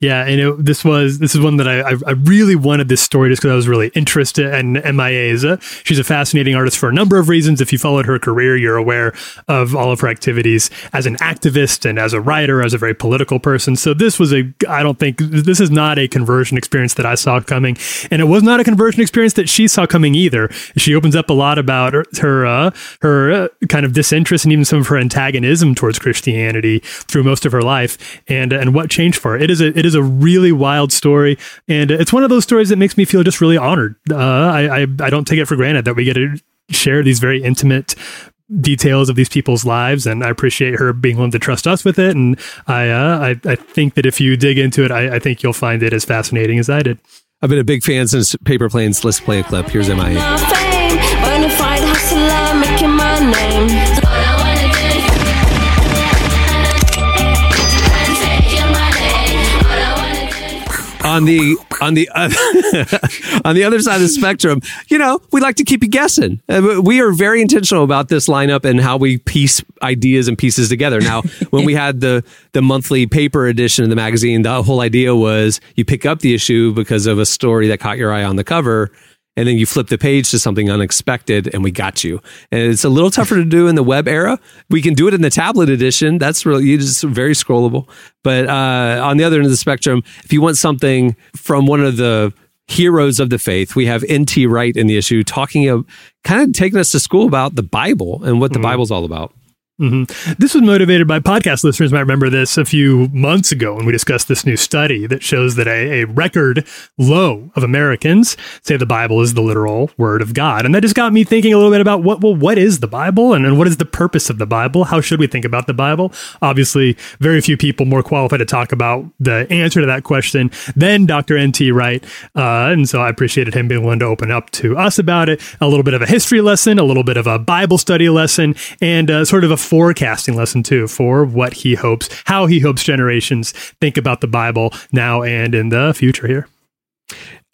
Yeah, and it, this was this is one that I I, really wanted this story just because I was really interested. And MIA is a she's a fascinating artist for a number of reasons. If you followed her career, you're aware of all of her activities as an activist and as a writer, as a very political person. So this was a I don't think this is not a conversion experience that I saw coming, and it was not a conversion experience that she saw coming either. She opens up a lot about her her, uh, her uh, kind of disinterest and even some of her antagonism towards Christianity through most of her life, and and what changed for her. It is a it a really wild story, and it's one of those stories that makes me feel just really honored. Uh, I, I I don't take it for granted that we get to share these very intimate details of these people's lives and I appreciate her being willing to trust us with it and I uh, I, I think that if you dig into it I, I think you'll find it as fascinating as I did. I've been a big fan since Paper Planes. Let's play a clip. Here's MIA. On the on the on the other side of the spectrum, you know, we like to keep you guessing. Uh, We are very intentional about this lineup and how we piece ideas and pieces together. Now, when we had the the monthly paper edition of the magazine, the whole idea was you pick up the issue because of a story that caught your eye on the cover. And then you flip the page to something unexpected, and we got you. And it's a little tougher to do in the web era. We can do it in the tablet edition. That's really you just very scrollable. But uh, on the other end of the spectrum, if you want something from one of the heroes of the faith, we have N.T. Wright in the issue talking of kind of taking us to school about the Bible and what the Bible's all about. Hmm This was motivated by podcast listeners might remember this a few months ago when we discussed this new study that shows that a, a record low of Americans say the Bible is the literal word of God. And that just got me thinking a little bit about what well, what is the Bible and, and what is the purpose of the Bible? How should we think about the Bible? Obviously, very few people more qualified to talk about the answer to that question than Dr. N.T. Wright. Uh, and so I appreciated him being willing to open up to us about it. A little bit of a history lesson, a little bit of a Bible study lesson, and uh, sort of a forecasting lesson too for what he hopes, how he hopes generations think about the Bible now and in the future here.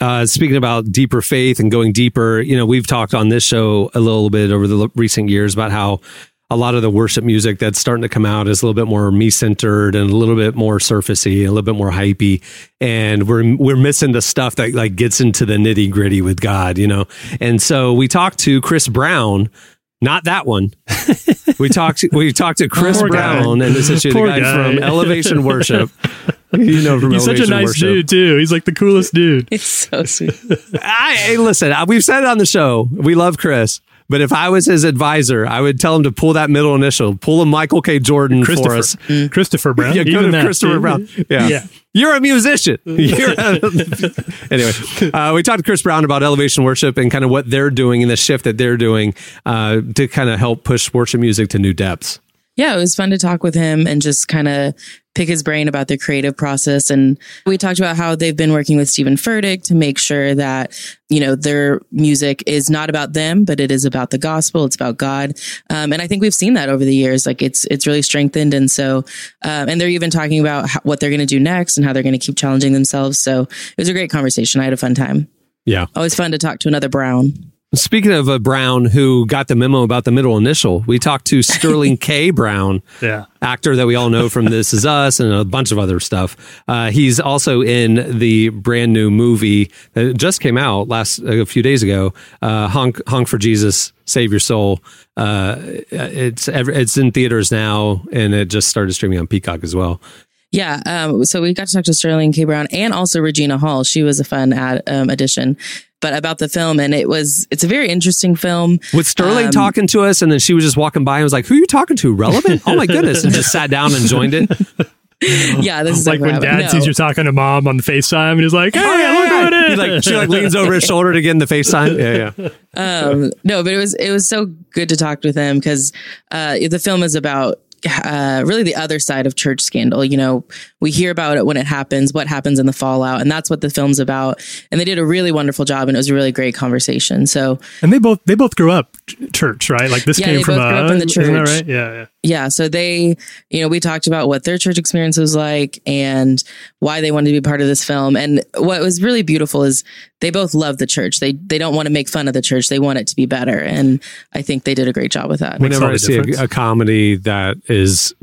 Uh, speaking about deeper faith and going deeper, you know, we've talked on this show a little bit over the recent years about how a lot of the worship music that's starting to come out is a little bit more me centered and a little bit more surfacey, a little bit more hypey, and we're we're missing the stuff that like gets into the nitty gritty with God, you know. And so we talked to Chris Brown. Not that one. we talked. We talked to Chris Poor guy. Brown, and essentially the Poor guy, guy. from Elevation Worship. You know, from He's such a Elevation nice Worship. dude too. He's like the coolest dude. It's so sweet. I, hey, listen, I- we've said it on the show. We love Chris. But if I was his advisor, I would tell him to pull that middle initial, pull a Michael K. Jordan for Christopher. us. Christopher Brown. Yeah, go Even to that. Christopher Brown. Yeah. Yeah. You're a musician. You're a- anyway, uh, we talked to Chris Brown about elevation worship and kind of what they're doing and the shift that they're doing uh, to kind of help push worship music to new depths. Yeah, it was fun to talk with him and just kind of pick his brain about the creative process. And we talked about how they've been working with Steven Furtick to make sure that, you know, their music is not about them, but it is about the gospel. It's about God. Um, and I think we've seen that over the years. Like it's, it's really strengthened. And so, um, and they're even talking about how, what they're going to do next and how they're going to keep challenging themselves. So it was a great conversation. I had a fun time. Yeah. Always fun to talk to another Brown. Speaking of uh, Brown, who got the memo about the middle initial, we talked to Sterling K. Brown, Yeah. actor that we all know from This Is Us and a bunch of other stuff. Uh, he's also in the brand new movie that just came out last a few days ago, uh, "Honk Honk for Jesus, Save Your Soul." Uh, it's it's in theaters now, and it just started streaming on Peacock as well. Yeah. Um, so we got to talk to Sterling K. Brown and also Regina Hall. She was a fun ad, um, addition, but about the film. And it was, it's a very interesting film. With Sterling Um, talking to us, and then she was just walking by and was like, "Who are you talking to? Relevant? Oh my goodness!" and just sat down and joined it. Yeah. This is like when dad what- sees no. you talking to mom on the FaceTime and he's like, hey, Oh, yeah, look yeah. what it He like she like leans over his shoulder to get in the FaceTime. Yeah, yeah. um, no, but it was it was so good to talk with him because uh, the film is about uh, really the other side of church scandal. You know, we hear about it when it happens, what happens in the fallout, and that's what the film's about. And they did a really wonderful job, and it was a really great conversation. So And they both they both grew up ch- church, right? Like this Yeah, came they from both grew a, up in the church. right? Yeah, yeah. Yeah, so they, you know, we talked about what their church experience was like and why they wanted to be part of this film. And what was really beautiful is they both love the church. They they don't want to make fun of the church. They want it to be better. And I think they did a great job with that. Whenever I see a, a comedy that is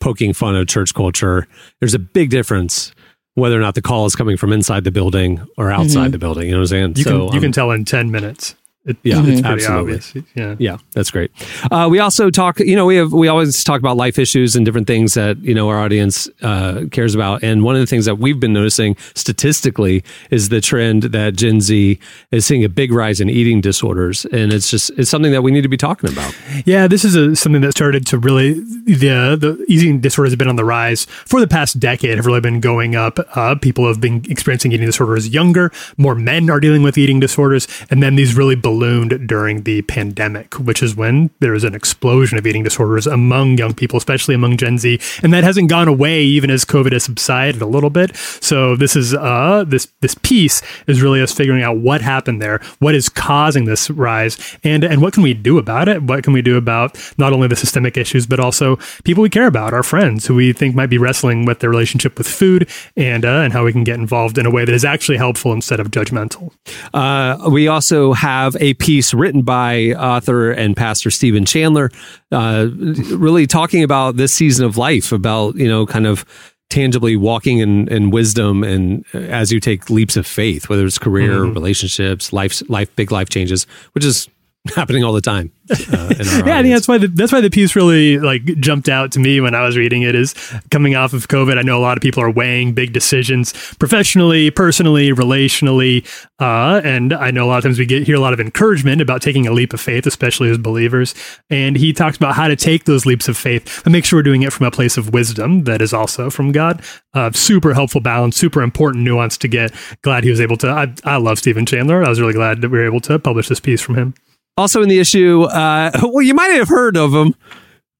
poking fun of church culture, there's a big difference whether or not the call is coming from inside the building or outside Mhm. the building. You know what I'm saying? You so, can you um, can tell in ten minutes. It, Yeah, it's pretty absolutely. obvious. Yeah. Yeah, that's great. Uh, we also talk, you know, we have we always talk about life issues and different things that you know our audience uh, cares about. And one of the things that we've been noticing statistically is the trend that Gen Z is seeing a big rise in eating disorders, and it's just it's something that we need to be talking about. Yeah, this is a, something that started to really the the eating disorders have been on the rise for the past decade. Have really been going up. Uh, people have been experiencing eating disorders younger. More men are dealing with eating disorders, and then these really ballooned during the pandemic, which is when there was an explosion of eating disorders among young people, especially among Gen Z, and that hasn't gone away even as COVID has subsided a little bit. So this is uh this this piece is really us figuring out what happened there, what is causing this rise, and and what can we do about it? What can we do about not only the systemic issues but also people we care about, our friends who we think might be wrestling with their relationship with food, and uh, and how we can get involved in a way that is actually helpful instead of judgmental. Uh, we also have a piece written by author and pastor Stephen Chandler, uh, really talking about this season of life, about you know, kind of tangibly walking in, in wisdom and uh, as you take leaps of faith, whether it's career, Mhm. relationships, life, life, big life changes, which is happening all the time. Uh, in our yeah, I think that's why the, that's why the piece really like jumped out to me when I was reading it. Is coming off of COVID, I know a lot of people are weighing big decisions professionally, personally, relationally, uh, and I know a lot of times we get hear a lot of encouragement about taking a leap of faith, especially as believers. And he talks about how to take those leaps of faith and make sure we're doing it from a place of wisdom that is also from God. Uh, super helpful balance, super important nuance to get. Glad he was able to. I, I love Stephen Chandler. I was really glad that we were able to publish this piece from him. Also in the issue, uh, well, you might have heard of him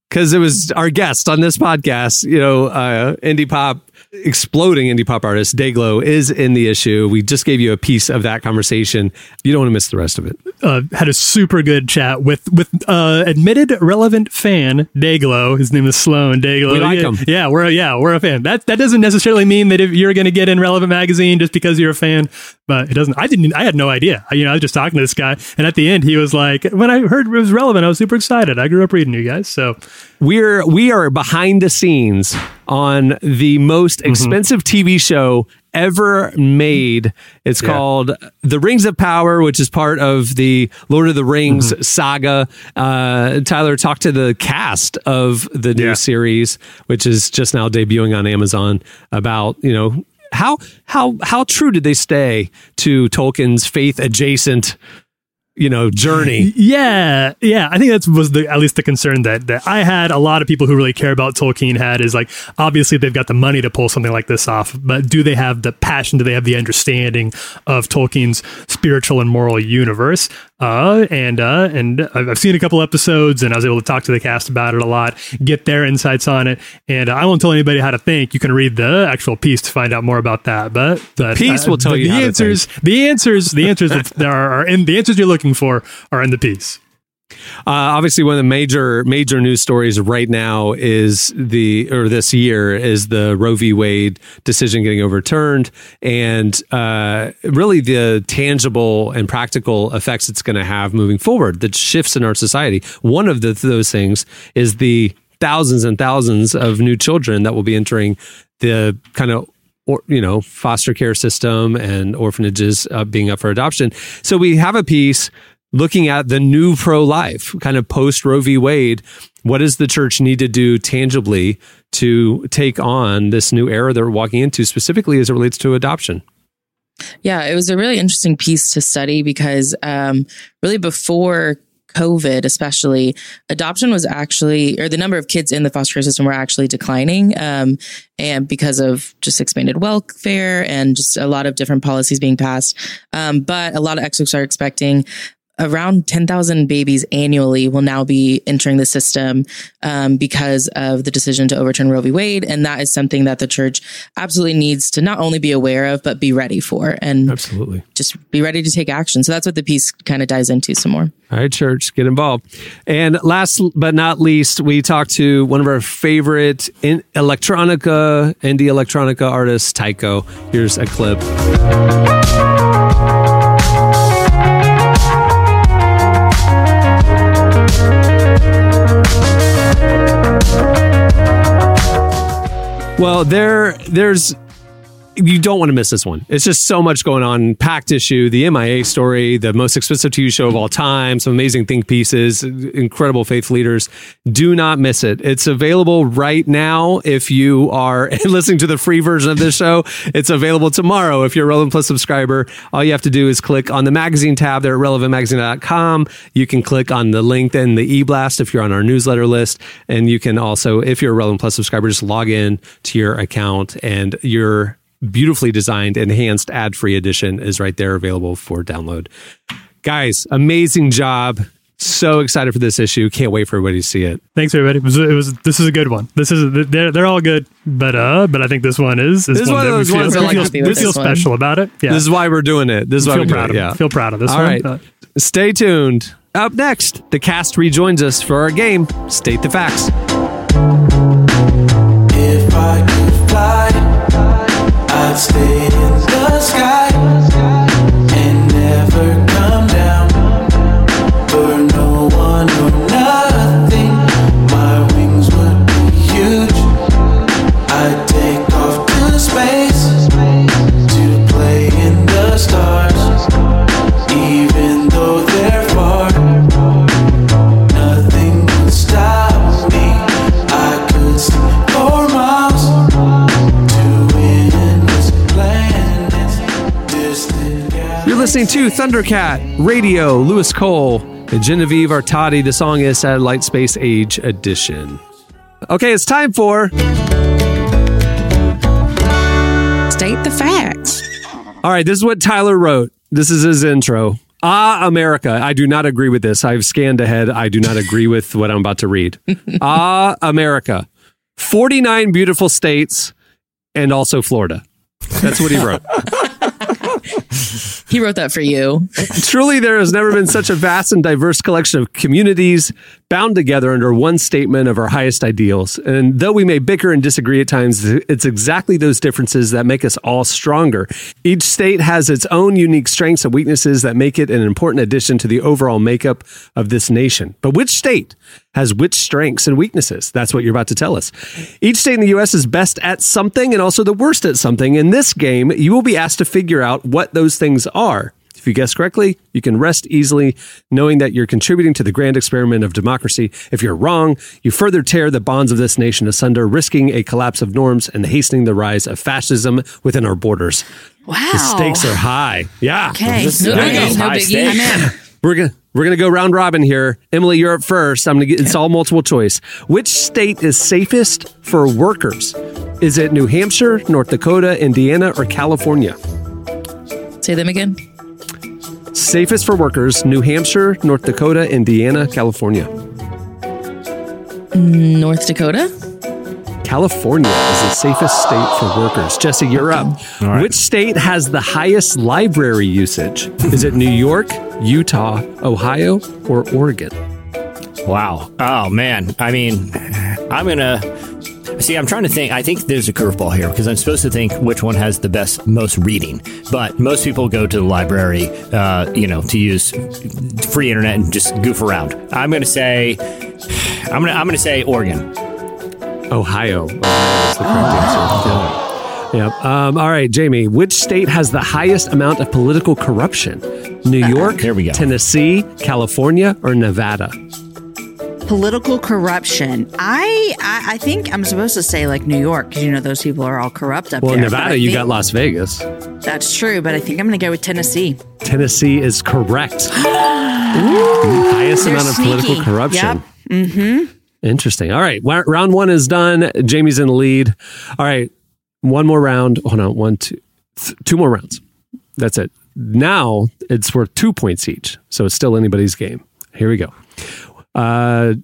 because it was our guest on this podcast. You know, uh, indie pop, exploding indie pop artist Dayglow is in the issue. We just gave you a piece of that conversation. You don't want to miss the rest of it. uh, had a super good chat with with uh, admitted relevant fan Dayglow. His name is Sloan Dayglow. We like yeah, him. Yeah, we're yeah we're a fan. That that doesn't necessarily mean that if you're going to get in Relevant magazine just because you're a fan, but it doesn't. I didn't. I had no idea. You know, I was just talking to this guy, and at the end he was like, when I heard it was relevant, I was super excited. I grew up reading you guys, so We're we are behind the scenes on the most Mm-hmm. expensive TV show ever made. It's Yeah. called The Rings of Power, which is part of the Lord of the Rings Mm-hmm. saga. Uh, Tyler talked to the cast of the new Yeah. series, which is just now debuting on Amazon. About you know how how how true did they stay to Tolkien's faith adjacent you know journey? Yeah, yeah. I think that was the at least the concern that that I had. A lot of people who really care about Tolkien had is like obviously they've got the money to pull something like this off, but do they have the passion? Do they have the understanding of Tolkien's spiritual and moral universe? Uh, and uh, and I've seen a couple episodes, and I was able to talk to the cast about it a lot, get their insights on it. And I won't tell anybody how to think. You can read the actual piece to find out more about that. But, the Piece will tell but you the answers. The answers. The answers that are, are in the answers you're looking for are in the piece. Uh, obviously, one of the major major news stories right now is the or this year is the Roe v. Wade decision getting overturned, and uh, really the tangible and practical effects it's going to have moving forward. The shifts in our society. One of the, those things is the thousands and thousands of new children that will be entering the kind of or you know foster care system and orphanages uh, being up for adoption. So we have a piece looking at the new pro life kind of post Roe v. Wade. What does the church need to do tangibly to take on this new era that we're walking into, specifically as it relates to adoption? Yeah, it was a really interesting piece to study because um, really before COVID, especially, adoption was actually, or the number of kids in the foster care system were actually declining. Um, and because of just expanded welfare and just a lot of different policies being passed. Um, but a lot of experts are expecting around 10,000 babies annually will now be entering the system um, because of the decision to overturn Roe v. Wade. And that is something that the church absolutely needs to not only be aware of, but be ready for and Absolutely. just be ready to take action. So that's what the piece kind of dives into some more. All right, church, get involved. And last but not least, we talked to one of our favorite in electronica, indie electronica artists, Tycho. Here's a clip. Well, there, there's you don't want to miss this one. It's just so much going on. Packed issue, the MIA story, the most expensive TV show of all time, some amazing think pieces, incredible faith leaders. Do not miss it. It's available right now if you are listening to the free version of this show. It's available tomorrow if you're a Relevant Plus subscriber. All you have to do is click on the magazine tab there at relevantmagazine.com. You can click on the link in the e-blast if you're on our newsletter list. And you can also, if you're a Relevant Plus subscriber, just log in to your account and your beautifully designed enhanced ad-free edition is right there available for download. Guys, amazing job. So excited for this issue. Can't wait for everybody to see it. Thanks everybody. It was, it was this is a good one. This is they're, they're all good, but uh, but I think this one is is This is one of that we those feel, ones that we like feel, we feel this one. special about it. Yeah, This is why we're doing it. This is why feel we're proud doing of it. it. Yeah. Feel proud of this All one. right. Uh, Stay tuned. Up next, the cast rejoins us for our game, State the Facts. Stay in the sky listening to Thundercat Radio, Louis Cole, and Genevieve Artadi. The song is Satellite Space Age Edition. Okay, it's time for State the facts. All right, this is what Tyler wrote. This is his intro. Ah, America. I do not agree with this. I've scanned ahead. I do not agree with what I'm about to read. ah, America. 49 beautiful states and also Florida. That's what he wrote. He wrote that for you. Truly, there has never been such a vast and diverse collection of communities bound together under one statement of our highest ideals. And though we may bicker and disagree at times, it's exactly those differences that make us all stronger. Each state has its own unique strengths and weaknesses that make it an important addition to the overall makeup of this nation. But which state has which strengths and weaknesses? That's what you're about to tell us. Each state in the U.S. is best at something and also the worst at something. In this game, you will be asked to figure out what those things are. If you guess correctly, you can rest easily knowing that you're contributing to the grand experiment of democracy. If you're wrong, you further tear the bonds of this nation asunder, risking a collapse of norms and hastening the rise of fascism within our borders. Wow. The stakes are high. Yeah. Okay. No nice. biggie. No High biggie. I'm stakes. in. We're gonna we're gonna go round robin here. Emily, you're up first. I'm gonna get it's all multiple choice. Which state is safest for workers? Is it New Hampshire, North Dakota, Indiana, or California? Say them again. Safest for workers: New Hampshire, North Dakota, Indiana, California. North Dakota. California is the safest state for workers. Jesse, you're up. Which state has the highest library usage? Is it New York, Utah, Ohio, or Oregon? Wow. Oh man. I mean, I'm gonna see. I'm trying to think. I think there's a curveball here because I'm supposed to think which one has the best, most reading. But most people go to the library, uh, you know, to use free internet and just goof around. I'm gonna say, I'm gonna, I'm gonna say Oregon. Ohio. Ohio is the correct answer. Yeah. Yep. Um, all right, Jamie. Which state has the highest amount of political corruption? New York, Here we go. Tennessee, California, or Nevada? Political corruption. I, I I think I'm supposed to say like New York because you know those people are all corrupt up there. Well. Nevada, you got Las Vegas. That's true, but I think I'm going to go with Tennessee. Tennessee is correct. highest They're amount of political corruption. Yep. Mm-hmm. Interesting. All right. Round one is done. Jamie's in the lead. All right. One more round. Hold on. One, two, th- two more rounds. That's it. Now it's worth two points each. So it's still anybody's game. Here we go. Uh,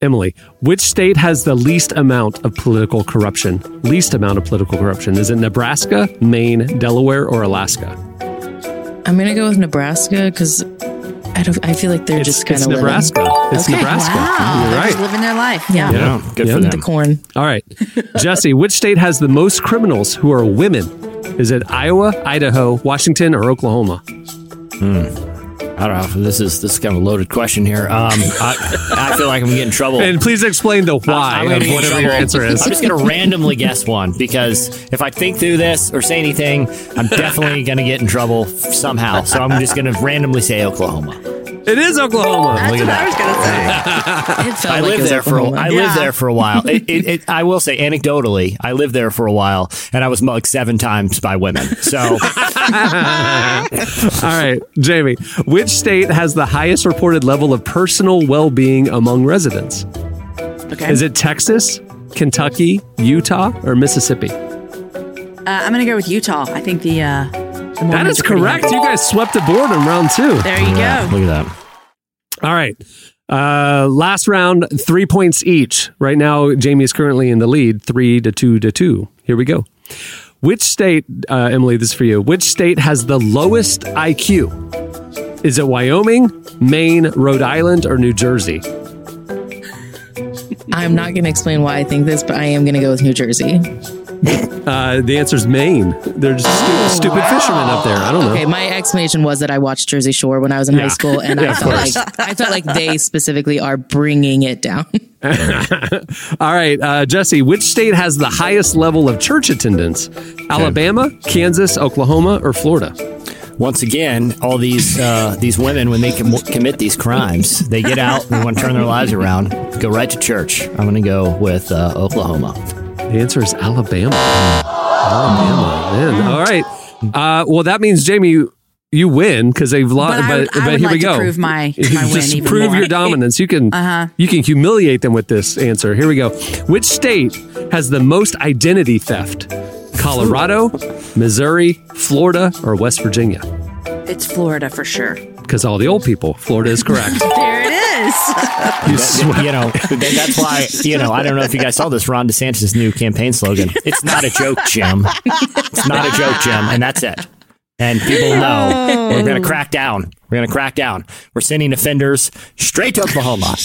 Emily, which state has the least amount of political corruption? Least amount of political corruption. Is it Nebraska, Maine, Delaware, or Alaska? I'm gonna go with Nebraska because I don't. I feel like they're It's, just kind of Nebraska. It's Okay. Nebraska. Wow. You're right. just living their life. Yeah. Yeah, good Yeah. for the corn. All right. Jesse, which state has the most criminals who are women? Is it Iowa, Idaho, Washington, or Oklahoma? I don't know. This is this is kind of a loaded question here. Um, I, I feel like I'm getting in trouble. And please explain the why I'm gonna of whatever your answer is. I'm just going to randomly guess one because if I think through this or say anything, I'm definitely going to get in trouble somehow. So I'm just going to randomly say Oklahoma. It is Oklahoma. That's Look what at I was gonna say. It felt I like it lived was there for a, Oklahoma. I Yeah. lived there for a while. It, it, it, I will say anecdotally, I lived there for a while, and I was mugged seven times by women. So All right, Jamie. Which state has the highest reported level of personal well-being among residents? Okay. Is it Texas, Kentucky, Utah, or Mississippi? Uh, I'm gonna go with Utah. I think the uh, the That Mormons is correct. happy. You guys swept the board in round two. There you go. look at that. All right. Uh, last round, three points each. Right now, Jamie is currently in the lead, three to two to two. Here we go. Which state, uh, Emily, this is for you. Which state has the lowest IQ? Is it Wyoming, Maine, Rhode Island, or New Jersey? I'm not going to explain why I think this, but I am going to go with New Jersey. Uh, the answer is Maine. They're just stu- stupid fishermen up there. I don't know. Okay, my explanation was that I watched Jersey Shore when I was in Yeah. high school, and Yeah, I of felt like I felt like they specifically are bringing it down. All right, uh, Jesse, which state has the highest level of church attendance? Alabama, Kansas, Oklahoma, or Florida? Once again, all these uh, these women, when they com- commit these crimes, they get out and want to turn their lives around, go right to church. I'm going to go with uh, Oklahoma. The answer is Alabama. Alabama, man. All right. Uh, well, that means Jamie, you, you win because they've lost. But I would- But, I but would here we like to go. prove my- You my win Just even prove more. your dominance. You can Uh-huh. you can humiliate them with this answer. Here we go. Which state has the most identity theft? Colorado, Missouri, Florida, or West Virginia? It's Florida for sure. Because all the old people. Florida is correct. There it is. You swear. you know, that's why, you know, I don't know if you guys saw this Ron DeSantis' new campaign slogan. It's not a joke, Jim. It's not a joke, Jim. And that's it. And people know we're going to crack down. We're going to crack down. We're sending offenders straight to Oklahoma.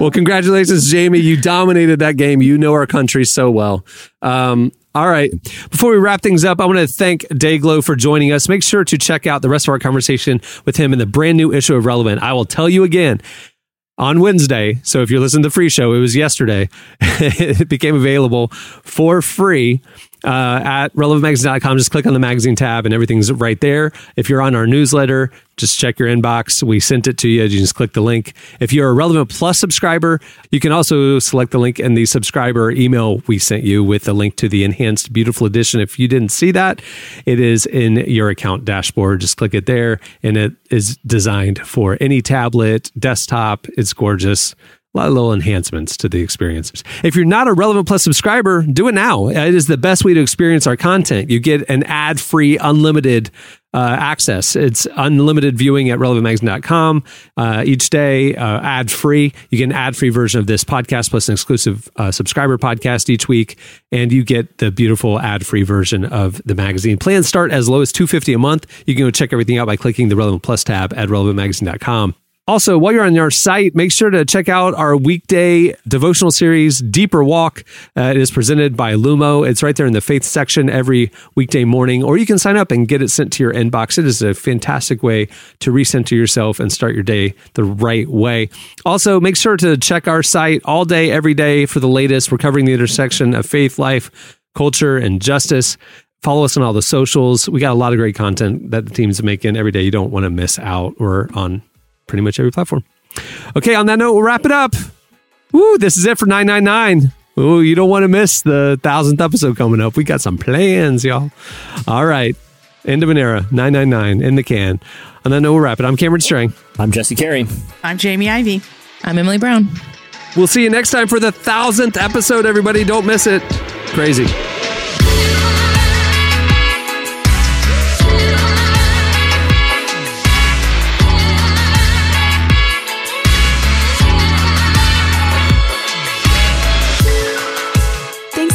Well, congratulations, Jamie. You dominated that game. You know our country so well. Um, all right. Before we wrap things up, I want to thank Dayglow for joining us. Make sure to check out the rest of our conversation with him in the brand new issue of Relevant. I will tell you again on Wednesday. So if you're listening to the free show, it was yesterday. it became available for free uh, at relevantmagazine.com. Just click on the magazine tab and everything's right there. If you're on our newsletter, just check your inbox. We sent it to you. You just click the link. If you're a Relevant Plus subscriber, you can also select the link in the subscriber email we sent you with the link to the enhanced beautiful edition. If you didn't see that, it is in your account dashboard. Just click it there and it is designed for any tablet, desktop. It's gorgeous. A lot of little enhancements to the experiences. If you're not a Relevant Plus subscriber, do it now. It is the best way to experience our content. You get an ad free, unlimited uh, access. It's unlimited viewing at relevantmagazine.com uh, each day, uh, ad free. You get an ad free version of this podcast plus an exclusive uh, subscriber podcast each week, and you get the beautiful ad free version of the magazine. Plans start as low as two fifty a month. You can go check everything out by clicking the Relevant Plus tab at relevantmagazine.com. Also, while you're on our site, make sure to check out our weekday devotional series, Deeper Walk. Uh, it is presented by Lumo. It's right there in the faith section every weekday morning, or you can sign up and get it sent to your inbox. It is a fantastic way to recenter yourself and start your day the right way. Also, make sure to check our site all day, every day for the latest. We're covering the intersection of faith, life, culture, and justice. Follow us on all the socials. We got a lot of great content that the team's making every day. You don't want to miss out. We're on pretty much every platform. Okay, on that note, we'll wrap it up. Woo, this is it for 999. Ooh, you don't want to miss the thousandth episode coming up. We got some plans, y'all. All right. End of an era, 999 in the can. On that note, we'll wrap it. I'm Cameron Strang. I'm Jesse Carey. I'm Jamie Ivey. I'm Emily Brown. We'll see you next time for the thousandth episode, everybody. Don't miss it. Crazy.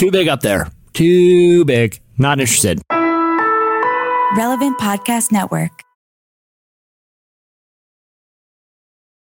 Too big up there. Too big. Not interested. Relevant Podcast Network.